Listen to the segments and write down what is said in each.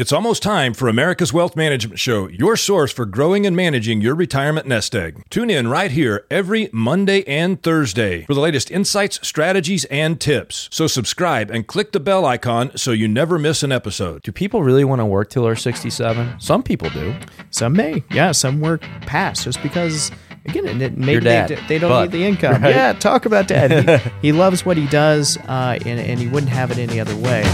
It's almost time for America's Wealth Management Show, your source for growing and managing your retirement nest egg. Tune in right here every Monday and Thursday for the latest insights, strategies, and tips. So subscribe and click the bell icon so you never miss an episode. Do people really want to work till they're 67? Some people do. Some may, yeah. Some work past just because, again, it, maybe Your dad, they, they don't but- need the income. right? Yeah, talk about dad. He, he loves what he does, uh, and, and he wouldn't have it any other way.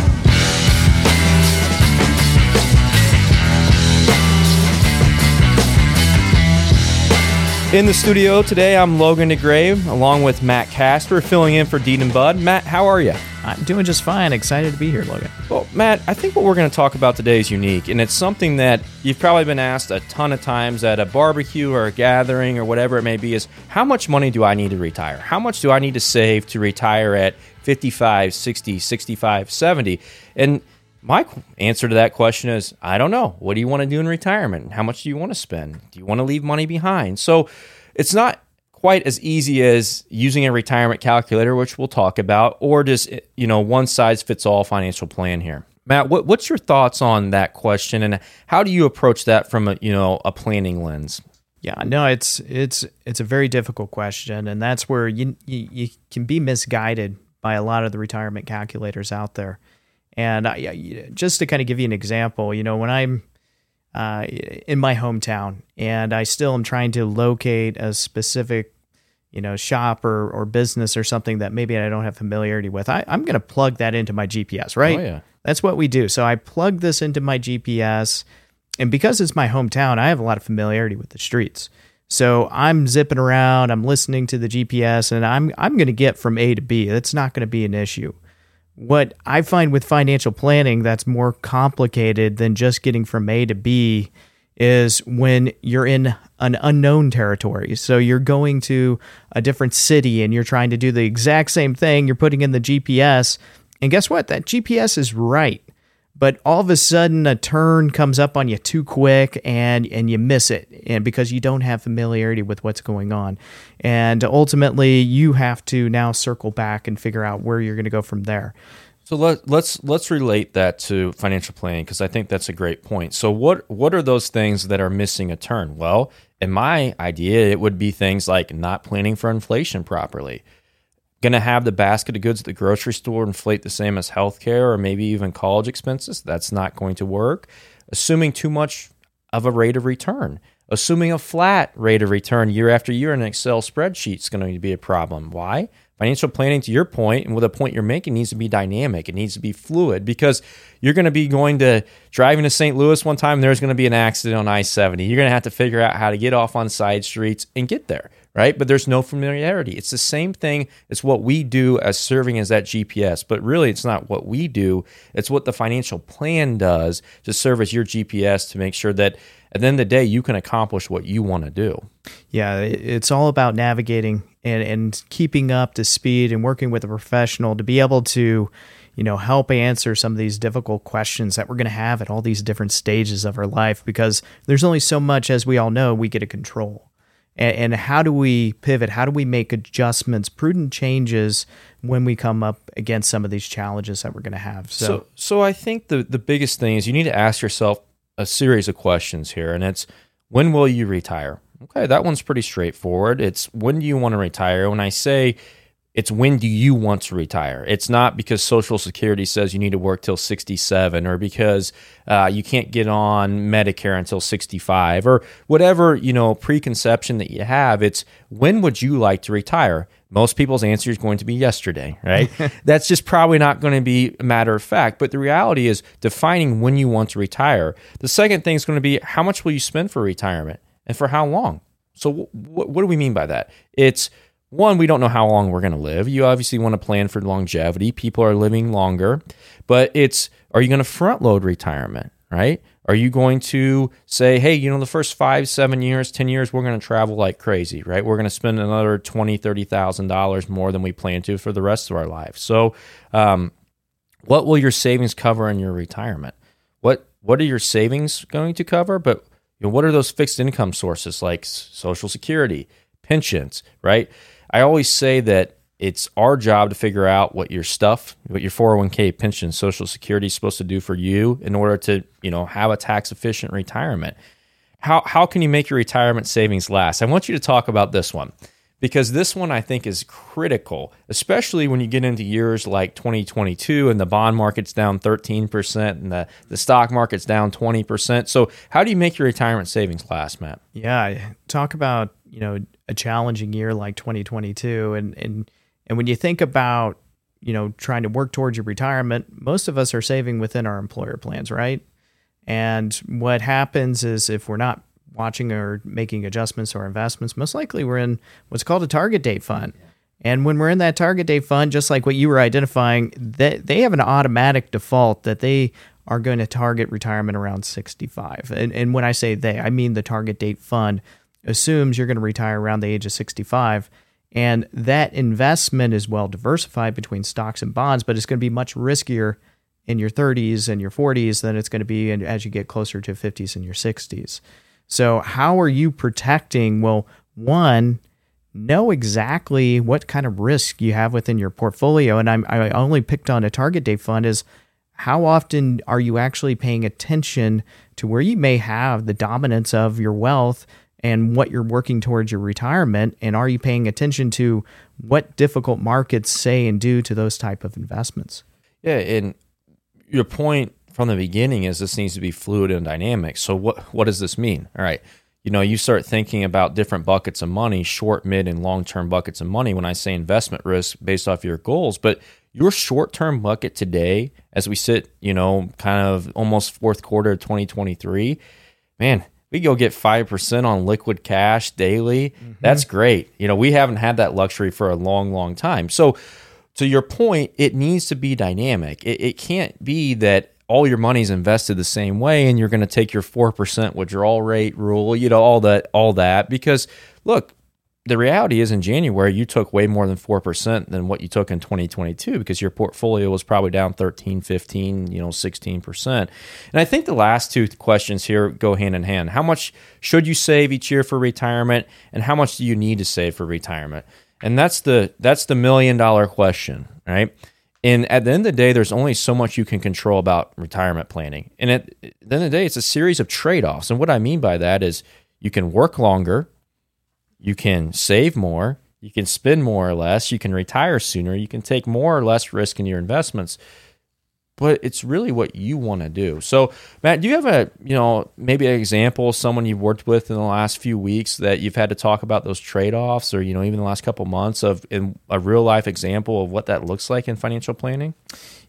In the studio today, I'm Logan DeGraeve along with Matt Casper filling in for Dean and Bud. Matt, how are you? I'm doing just fine. Excited to be here, Logan. Well, Matt, I think what we're going to talk about today is unique, and it's something that you've probably been asked a ton of times at a barbecue or a gathering or whatever it may be is how much money do I need to retire? How much do I need to save to retire at 55, 60, 65, 70? And my answer to that question is I don't know. What do you want to do in retirement? How much do you want to spend? Do you want to leave money behind? So it's not quite as easy as using a retirement calculator, which we'll talk about, or just eh, you know one size fits all financial plan here. Matt, what, what's your thoughts on that question, and how do you approach that from a you know a planning lens? Yeah, no, it's it's it's a very difficult question, and that's where you you, you can be misguided by a lot of the retirement calculators out there. And I, just to kind of give you an example, you know, when I'm uh, in my hometown and I still am trying to locate a specific, you know, shop or, or business or something that maybe I don't have familiarity with, I, I'm going to plug that into my GPS, right? Oh, yeah. That's what we do. So I plug this into my GPS, and because it's my hometown, I have a lot of familiarity with the streets. So I'm zipping around, I'm listening to the GPS, and I'm I'm going to get from A to B. That's not going to be an issue. What I find with financial planning that's more complicated than just getting from A to B is when you're in an unknown territory. So you're going to a different city and you're trying to do the exact same thing. You're putting in the GPS, and guess what? That GPS is right. But all of a sudden, a turn comes up on you too quick, and and you miss it, and because you don't have familiarity with what's going on, and ultimately you have to now circle back and figure out where you're going to go from there. So let, let's let's relate that to financial planning because I think that's a great point. So what what are those things that are missing a turn? Well, in my idea, it would be things like not planning for inflation properly, going to have the basket of goods at the grocery store inflate the same as healthcare or maybe even college expenses. That's not going to work. Assuming too much of a rate of return. Assuming a flat rate of return year after year in an Excel spreadsheet is going to be a problem. Why? Financial planning, to your point, and with a point you're making, needs to be dynamic. It needs to be fluid because you're going to be going to driving to St. Louis one time. There's going to be an accident on I 70. You're going to have to figure out how to get off on side streets and get there, right? But there's no familiarity. It's the same thing. It's what we do as serving as that GPS, but really it's not what we do. It's what the financial plan does to serve as your GPS to make sure that at the end of the day, you can accomplish what you want to do. Yeah, it's all about navigating and, and keeping up to speed and working with a professional to be able to, you know, help answer some of these difficult questions that we're going to have at all these different stages of our life because there's only so much, as we all know, we get to control. And, and how do we pivot? How do we make adjustments, prudent changes when we come up against some of these challenges that we're going to have? So, So, so I think the the biggest thing is you need to ask yourself a series of questions here, and it's when will you retire? Okay, that one's pretty straightforward. It's when do you want to retire? When I say it's when do you want to retire? It's not because Social Security says you need to work till 67 or because uh, you can't get on Medicare until 65 or whatever, you know, preconception that you have. It's when would you like to retire? Most people's answer is going to be yesterday, right? That's just probably not going to be a matter of fact. But the reality is defining when you want to retire. The second thing is going to be how much will you spend for retirement and for how long? So, wh- wh- what do we mean by that? It's one, we don't know how long we're going to live. You obviously want to plan for longevity. People are living longer, but it's are you going to front load retirement, right? Are you going to say, hey, you know, the first five, seven years, 10 years, we're going to travel like crazy, right? We're going to spend another $20,000, $30,000 more than we plan to for the rest of our life. So, um, what will your savings cover in your retirement? What what are your savings going to cover? But you know, what are those fixed income sources like Social Security, pensions, right? I always say that it's our job to figure out what your stuff, what your 401k, pension, social security is supposed to do for you in order to, you know, have a tax efficient retirement. How how can you make your retirement savings last? I want you to talk about this one because this one I think is critical, especially when you get into years like 2022 and the bond market's down 13% and the, the stock market's down 20%. So, how do you make your retirement savings last, Matt? Yeah, talk about, you know, a challenging year like 2022 and and and when you think about, you know, trying to work towards your retirement, most of us are saving within our employer plans, right? And what happens is if we're not watching or making adjustments or investments, most likely we're in what's called a target date fund. And when we're in that target date fund, just like what you were identifying, they, they have an automatic default that they are going to target retirement around 65. And, and when I say they, I mean the target date fund assumes you're going to retire around the age of 65. And that investment is well diversified between stocks and bonds, but it's going to be much riskier in your 30s and your 40s than it's going to be as you get closer to 50s and your 60s. So, how are you protecting? Well, one, know exactly what kind of risk you have within your portfolio. And I'm, I only picked on a target date fund is how often are you actually paying attention to where you may have the dominance of your wealth and what you're working towards your retirement and are you paying attention to what difficult markets say and do to those type of investments yeah and your point from the beginning is this needs to be fluid and dynamic. So what what does this mean? All right. You know, you start thinking about different buckets of money, short, mid, and long term buckets of money when I say investment risk based off your goals. But your short term bucket today, as we sit, you know, kind of almost fourth quarter of 2023, man, we go get 5% on liquid cash daily. Mm-hmm. That's great. You know, we haven't had that luxury for a long, long time. So, to your point, it needs to be dynamic. It, it can't be that all your money's invested the same way and you're going to take your 4% withdrawal rate rule, you know, all that, all that. Because look, the reality is in January, you took way more than 4% than what you took in 2022 because your portfolio was probably down 13, 15, you know, 16%. And I think the last two questions here go hand in hand. How much should you save each year for retirement and how much do you need to save for retirement? And that's the that's the million dollar question, right? And at the end of the day, there's only so much you can control about retirement planning. And at the end of the day, it's a series of trade offs. And what I mean by that is you can work longer, you can save more, you can spend more or less, you can retire sooner, you can take more or less risk in your investments but it's really what you want to do. So, Matt, do you have a, you know, maybe an example of someone you've worked with in the last few weeks that you've had to talk about those trade-offs or, you know, even the last couple months of in a real life example of what that looks like in financial planning?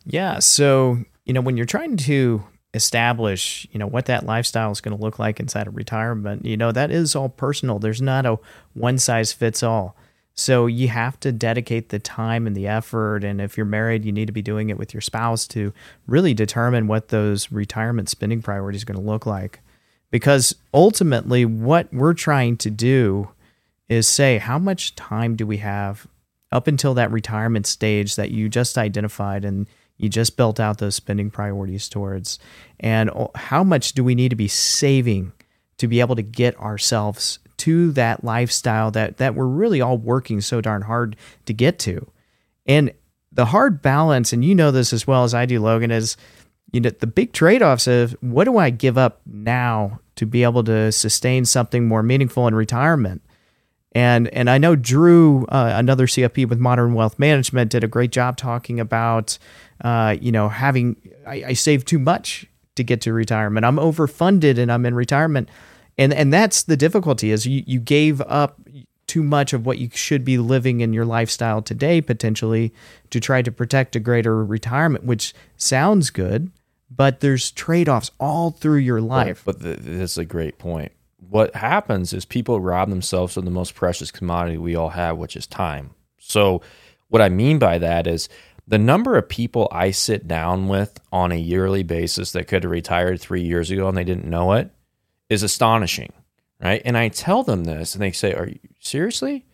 Yeah, so, you know, when you're trying to establish, you know, what that lifestyle is going to look like inside of retirement, you know, that is all personal. There's not a one size fits all. So you have to dedicate the time and the effort. And if you're married, you need to be doing it with your spouse to really determine what those retirement spending priorities are going to look like. Because ultimately, what we're trying to do is say, how much time do we have up until that retirement stage that you just identified and you just built out those spending priorities towards? And oh, how much do we need to be saving to be able to get ourselves to that lifestyle that that we're really all working so darn hard to get to. And the hard balance, and you know this as well as I do, Logan, is you know the big trade-offs of what do I give up now to be able to sustain something more meaningful in retirement. And and I know Drew, uh, another CFP with Modern Wealth Management, did a great job talking about, uh, you know, having I, I save too much to get to retirement. I'm overfunded and I'm in retirement. And and that's the difficulty is you, you gave up too much of what you should be living in your lifestyle today potentially to try to protect a greater retirement which sounds good but there's trade-offs all through your life. but, but that's a great point what happens is people rob themselves of the most precious commodity we all have which is time so what i mean by that is the number of people i sit down with on a yearly basis that could have retired three years ago and they didn't know it is astonishing, right? And I tell them this, and they say, "Are you seriously?"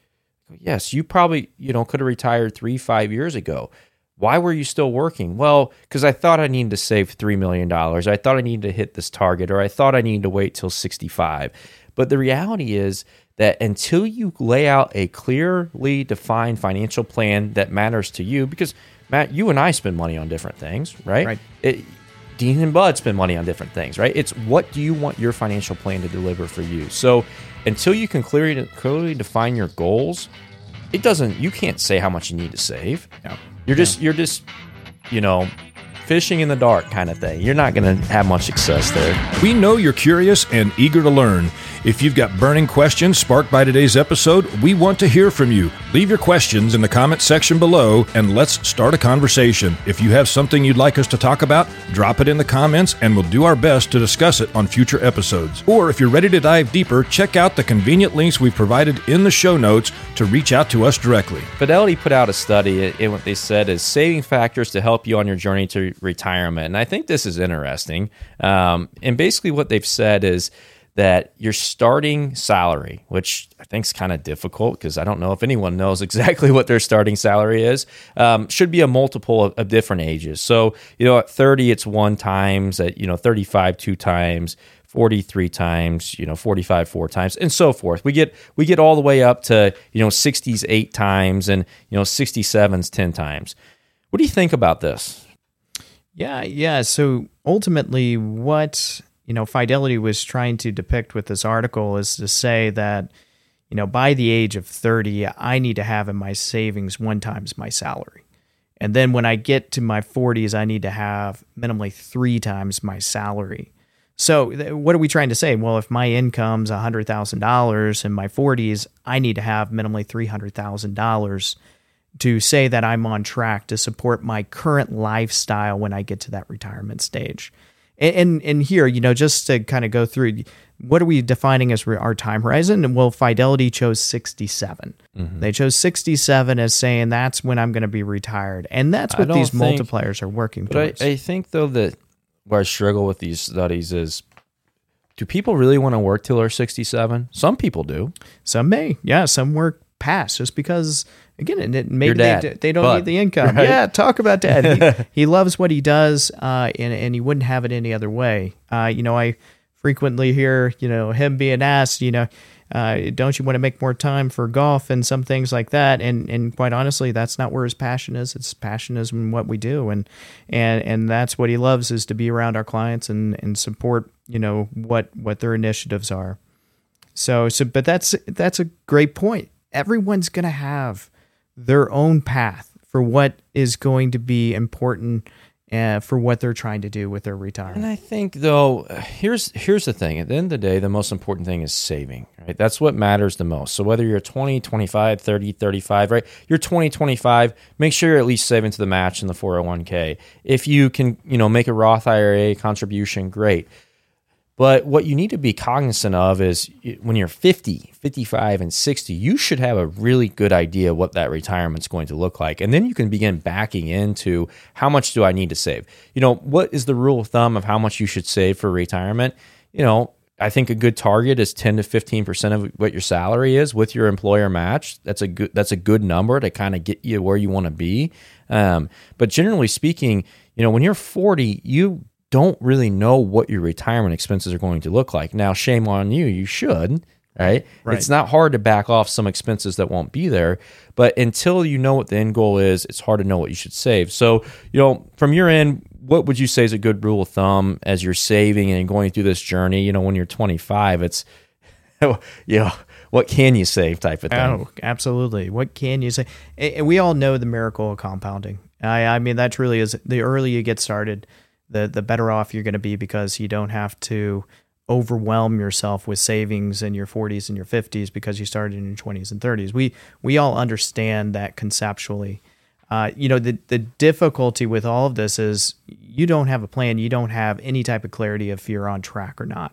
Yes, you probably you know could have retired three five years ago. Why were you still working? Well, because I thought I needed to save three million dollars. I thought I needed to hit this target, or I thought I needed to wait till sixty five. But the reality is that until you lay out a clearly defined financial plan that matters to you, because Matt, you and I spend money on different things, right? Right. It, Dean and Bud spend money on different things, right? It's what do you want your financial plan to deliver for you? So until you can clearly clearly define your goals, it doesn't you can't say how much you need to save. No. You're just you're just you know fishing in the dark kind of thing. You're not going to have much success there. We know you're curious and eager to learn. If you've got burning questions sparked by today's episode, we want to hear from you. Leave your questions in the comments section below and let's start a conversation. If you have something you'd like us to talk about, drop it in the comments and we'll do our best to discuss it on future episodes. Or if you're ready to dive deeper, check out the convenient links we've provided in the show notes to reach out to us directly. Fidelity put out a study, and what they said is saving factors to help you on your journey to retirement. And I think this is interesting. Um, and basically, what they've said is that your starting salary, which I think is kind of difficult because I don't know if anyone knows exactly what their starting salary is, um, should be a multiple of, of, different ages. So, you know, at 30, it's one times, at, you know, 35, two times, 43 times, you know, 45 four times and so forth. We get we get all the way up to, you know, 60s 8 times and, you know, 67s 10 times. What do you think about this? Yeah, yeah, so ultimately what, you know, Fidelity was trying to depict with this article is to say that you know, by the age of 30, I need to have in my savings one times my salary. And then when I get to my 40s, I need to have minimally three times my salary. So, what are we trying to say? Well, if my income's $100,000 in my 40s, I need to have minimally $300,000 to say that I'm on track to support my current lifestyle when I get to that retirement stage. And, and, and here, you know, just to kind of go through, what are we defining as our time horizon? And well, Fidelity chose 67. Mm-hmm. They chose 67 as saying that's when I'm going to be retired. And that's what these think, multipliers are working towards. I, I think, though, that where I struggle with these studies is do people really want to work till they're 67? Some people do. Some may. Yeah, some work past just because again it, maybe they, they don't but, need the income. Right? Yeah, talk about dad. He, he loves what he does uh, and and he wouldn't have it any other way. Uh, you know, I frequently hear, you know, him being asked, you know, uh, don't you want to make more time for golf and some things like that? And and quite honestly, that's not where his passion is. His passion is in what we do, and and and that's what he loves is to be around our clients and and support you know what what their initiatives are. So so, but that's that's a great point. Everyone's going to have their own path for what is going to be important uh, for what they're trying to do with their retirement. And I think though, here's here's the thing. At the end of the day, the most important thing is saving, right? That's what matters the most. So whether you're 20, 25, 30, 35, right? You're 20, 25, make sure you're at least saving to the match in the 401k. If you can, you know, make a Roth IRA contribution, great. But what you need to be cognizant of is when you're 50, 55, and 60, you should have a really good idea what that retirement's going to look like. And then you can begin backing into how much do I need to save? You know, what is the rule of thumb of how much you should save for retirement? You know, I think a good target is 10 to 15% of what your salary is with your employer match. That's a good that's a good number to kind of get you where you want to be. Um, but generally speaking, you know, when you're 40, you don't really know what your retirement expenses are going to look like. Now, shame on you, you should, right? right? It's not hard to back off some expenses that won't be there, but until you know what the end goal is, it's hard to know what you should save. So, you know, from your end, what would you say is a good rule of thumb as you're saving and going through this journey? You know, when you're 25, it's, you know, what can you save type of thing. Oh, absolutely. What can you say? And we all know the miracle of compounding. I, I mean, that truly is the earlier you get started, the the better off you're going to be because you don't have to overwhelm yourself with savings in your 40s and your 50s because you started in your 20s and 30s. We we all understand that conceptually. Uh, you know the the difficulty with all of this is you don't have a plan. You don't have any type of clarity if you're on track or not.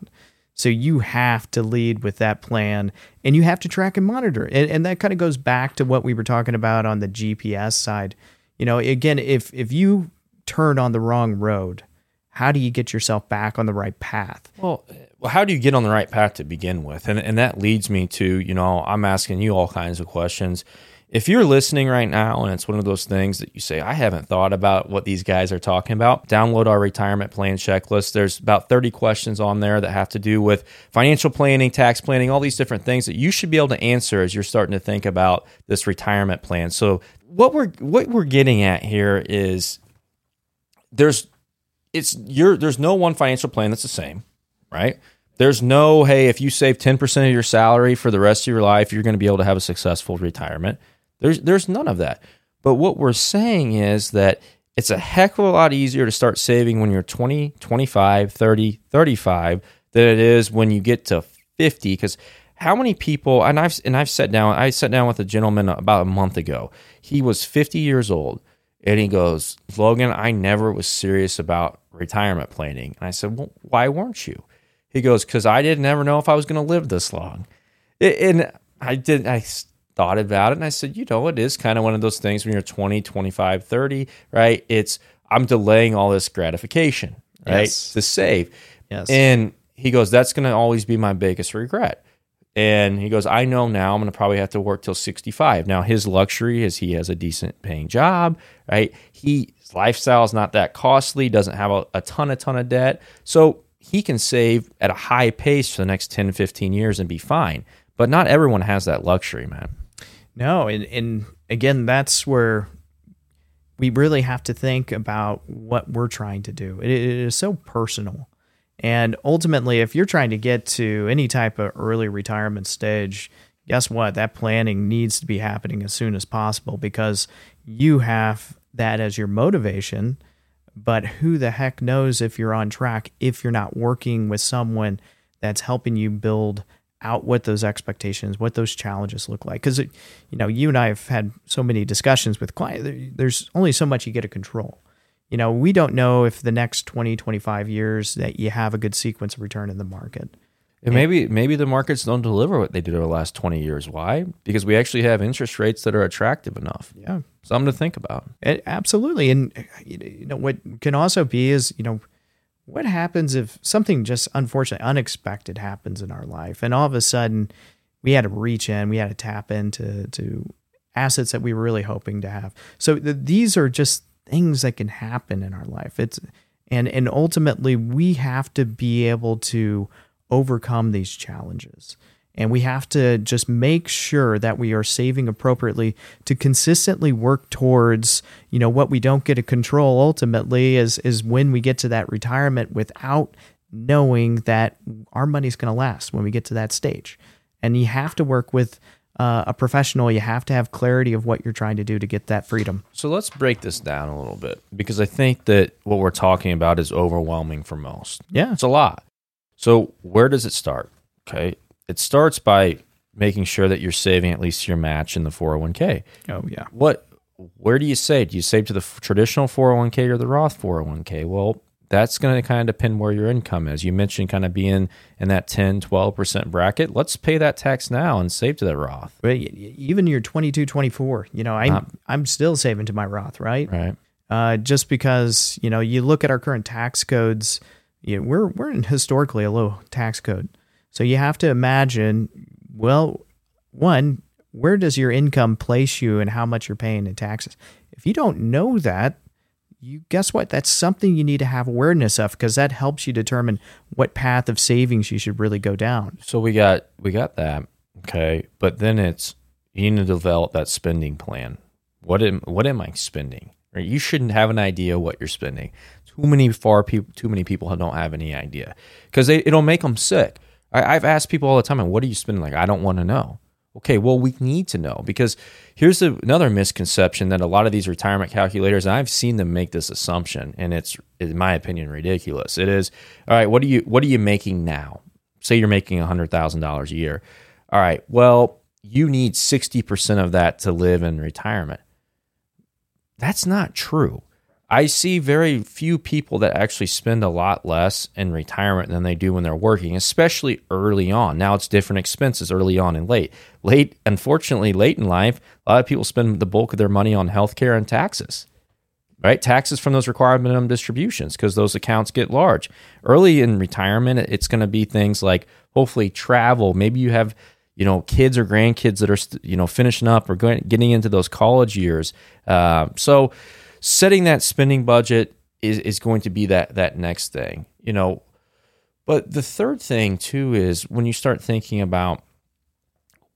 So you have to lead with that plan and you have to track and monitor. And, and that kind of goes back to what we were talking about on the GPS side. You know, again, if if you turn on the wrong road, how do you get yourself back on the right path? Well, well, how do you get on the right path to begin with? And and that leads me to, you know, I'm asking you all kinds of questions. if you're listening right now and it's one of those things that you say, I haven't thought about what these guys are talking about, download our retirement plan checklist. There's about 30 questions on there that have to do with financial planning, tax planning, all these different things that you should be able to answer as you're starting to think about this retirement plan. So what we're what we're getting at here is there's it's you're there's no one financial plan that's the same, right? There's no, hey, if you save 10% of your salary for the rest of your life, you're going to be able to have a successful retirement. There's there's none of that. But what we're saying is that it's a heck of a lot easier to start saving when you're 20, 25, 30, 35 than it is when you get to 50 cuz how many people and I've and I've sat down I sat down with a gentleman about a month ago. He was 50 years old and he goes, "Logan, I never was serious about retirement planning." And I said, "Well, why weren't you?" He goes, "Cuz I didn't ever know if I was going to live this long." And I didn't, I thought about it and I said, you know, it is kind of one of those things when you're 20, 25, 30, right? It's I'm delaying all this gratification, right? Yes. To save. Yes. And he goes, that's going to always be my biggest regret. And he goes, I know now I'm going to probably have to work till 65. Now, his luxury is he has a decent paying job, right? He, his lifestyle is not that costly, doesn't have a, a ton, a ton of debt. So he can save at a high pace for the next 10, 15 years and be fine. But not everyone has that luxury, man. No, and, and again, that's where we really have to think about what we're trying to do. It, it is so personal. And ultimately, if you're trying to get to any type of early retirement stage, guess what? That planning needs to be happening as soon as possible because you have that as your motivation. But who the heck knows if you're on track if you're not working with someone that's helping you build out what those expectations, what those challenges look like. Because, you know, you and I have had so many discussions with clients. There's only so much you get to control. You know, we don't know if the next 20, 25 years that you have a good sequence of return in the market. And maybe maybe the markets don't deliver what they did over the last 20 years. Why? Because we actually have interest rates that are attractive enough. Yeah. Something to think about. It, absolutely. And, you know, what can also be is, you know, what happens if something just unfortunately unexpected happens in our life and all of a sudden we had to reach in we had to tap into to assets that we were really hoping to have so th- these are just things that can happen in our life. It's and and ultimately we have to be able to overcome these challenges. And we have to just make sure that we are saving appropriately to consistently work towards you know what we don't get to control ultimately is is when we get to that retirement without knowing that our money's going to last when we get to that stage. And you have to work with uh, a professional you have to have clarity of what you're trying to do to get that freedom So let's break this down a little bit because I think that what we're talking about is overwhelming for most. yeah It's a lot. So where does it start? Okay. It starts by making sure that you're saving at least your match in the 401k. oh yeah What where do you save? Do you save to the f- traditional 401k or the Roth 401k? Well, that's going to kind of depend where your income is. You mentioned kind of being in that 10, 12% bracket. Let's pay that tax now and save to the Roth. but even your 22 24 you know i Not- i'm still saving to my roth right Right. uh, just because you know you look at our current tax codes, you know, we're we're in historically a low tax code, so you have to imagine. Well, one, where does your income place you, and how much you're paying in taxes? If you don't know that, you guess what? That's something you need to have awareness of because that helps you determine what path of savings you should really go down. So we got we got that. Okay. But then it's you need to develop that spending plan. What am what am I spending? Right? You shouldn't have an idea what you're spending. Too many far people too many people don't have any idea because it'll make them sick. I, I've asked people all the time, "What are you spending?" Like, I don't want to know. Okay, well, we need to know because here's another misconception that a lot of these retirement calculators, and I've seen them make this assumption, and it's, in my opinion, ridiculous. It is, all right, what are you what are you making now? Say you're making hundred thousand dollars a year. All right, well, you need sixty percent of that to live in retirement. That's not true. I see very few people that actually spend a lot less in retirement than they do when they're working, especially early on. Now it's different expenses early on and late. Late, unfortunately, late in life, a lot of people spend the bulk of their money on healthcare and taxes. Right? Taxes from those required minimum distributions because those accounts get large. Early in retirement, it's going to be things like hopefully travel. Maybe you have you know kids or grandkids that are you know finishing up or going, getting into those college years. Uh, so setting that spending budget is is going to be that that next thing. You know, but the third thing too is when you start thinking about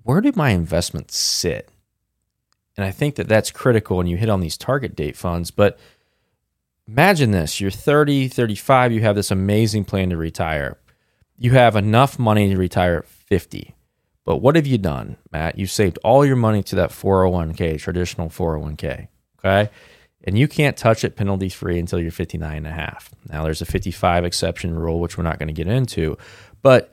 where do my investments sit? And I think that that's critical and you hit on these target date funds, but imagine this, you're 30, 35, you have this amazing plan to retire. You have enough money to retire at 50. But what have you done, Matt? You've saved all your money to that 401k, traditional 401k, okay? And you can't touch it penalty free until you're 59 and a half. Now there's a 55 exception rule which we're not going to get into, but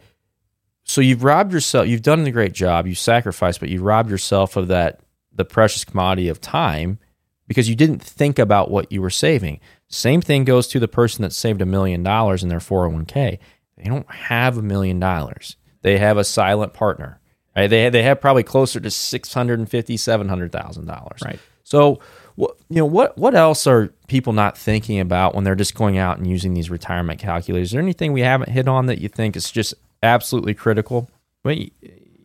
so you've robbed yourself. You've done a great job. You sacrificed, but you robbed yourself of that the precious commodity of time because you didn't think about what you were saving. Same thing goes to the person that saved a million dollars in their 401k. They don't have a million dollars. They have a silent partner. Right? They they have probably closer to six hundred and fifty, seven hundred thousand dollars. Right. So, what you know, what what else are people not thinking about when they're just going out and using these retirement calculators? Is there anything we haven't hit on that you think is just absolutely critical. Well, you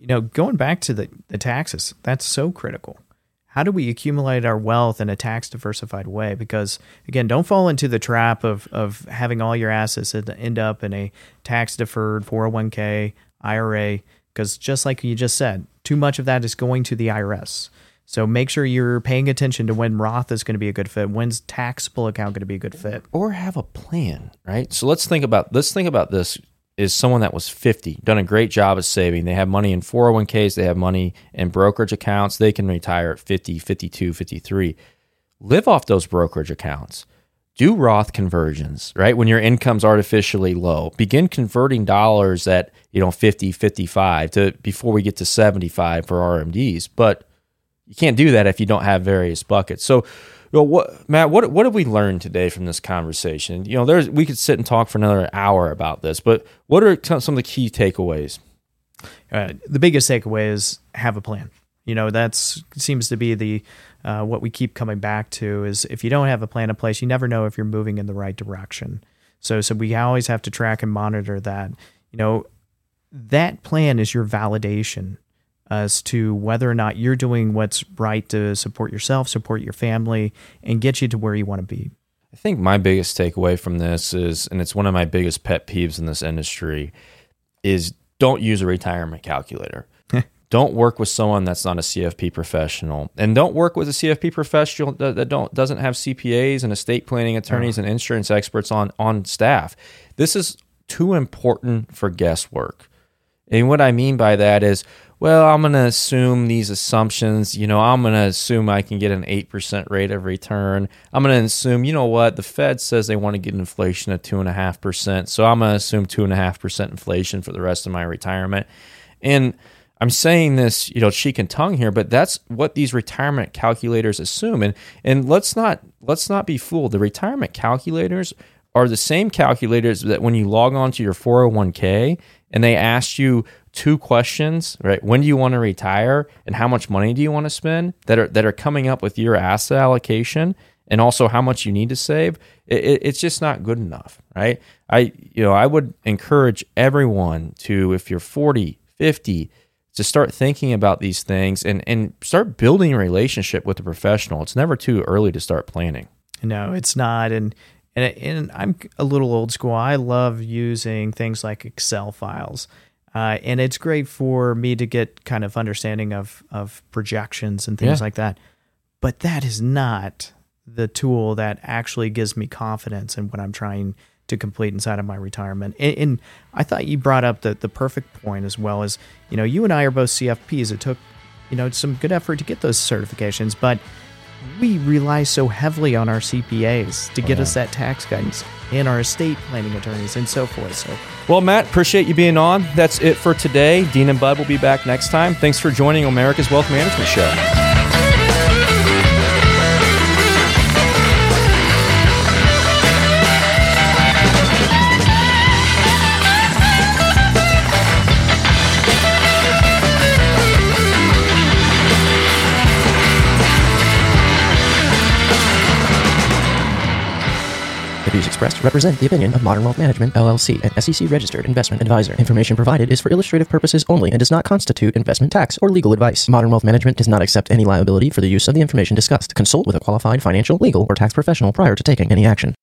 know, going back to the, the taxes, that's so critical. How do we accumulate our wealth in a tax diversified way? Because again, don't fall into the trap of, of having all your assets end up in a tax deferred 401k, IRA, because just like you just said, too much of that is going to the IRS. So make sure you're paying attention to when Roth is going to be a good fit, when's taxable account going to be a good fit, or have a plan, right? So let's think about let's think about this is someone that was 50, done a great job of saving. They have money in 401ks, they have money in brokerage accounts. They can retire at 50, 52, 53. Live off those brokerage accounts. Do Roth conversions, right? When your income's artificially low, begin converting dollars at, you know, 50, 55 to before we get to 75 for RMDs. But you can't do that if you don't have various buckets. So well, what Matt, what what have we learned today from this conversation? You know, there's we could sit and talk for another hour about this, but what are some of the key takeaways? Uh, the biggest takeaway is have a plan. You know, that's seems to be the uh, what we keep coming back to is if you don't have a plan in place, you never know if you're moving in the right direction. So, so we always have to track and monitor that. You know, that plan is your validation as to whether or not you're doing what's right to support yourself, support your family, and get you to where you want to be. I think my biggest takeaway from this is, and it's one of my biggest pet peeves in this industry, is don't use a retirement calculator. don't work with someone that's not a CFP professional, and don't work with a CFP professional that, that don't doesn't have CPAs and estate planning attorneys uh-huh. and insurance experts on on staff. This is too important for guesswork. And what I mean by that is well, I'm going to assume these assumptions. You know, I'm going to assume I can get an 8% rate of return. I'm going to assume, you know what, the Fed says they want to get inflation at 2.5%. So I'm going to assume 2.5% inflation for the rest of my retirement. And I'm saying this, you know, cheek and tongue here, but that's what these retirement calculators assume. And and let's not let's not be fooled. The retirement calculators are the same calculators that when you log on to your 401k and they ask you two questions, right? When do you want to retire and how much money do you want to spend that are that are coming up with your asset allocation and also how much you need to save. It, it, it's just not good enough, right? I you know, I would encourage everyone to if you're 40, 50 to start thinking about these things and and start building a relationship with a professional. It's never too early to start planning. No, it's not and and, and I'm a little old school. I love using things like Excel files. Uh, and it's great for me to get kind of understanding of of projections and things yeah. like that. But that is not the tool that actually gives me confidence in what I'm trying to complete inside of my retirement. And, and, I thought you brought up the the perfect point as well as you know you and I are both CFPs. It took you know some good effort to get those certifications, but we rely so heavily on our CPAs to get oh, yeah. us that tax guidance and our estate planning attorneys and so forth. So, well, Matt, appreciate you being on. That's it for today. Dean and Bud will be back next time. Thanks for joining America's Wealth Management Show. views expressed represent the opinion of Modern Wealth Management, LLC, an SEC registered investment advisor. Information provided is for illustrative purposes only and does not constitute investment tax or legal advice. Modern Wealth Management does not accept any liability for the use of the information discussed. Consult with a qualified financial, legal, or tax professional prior to taking any action.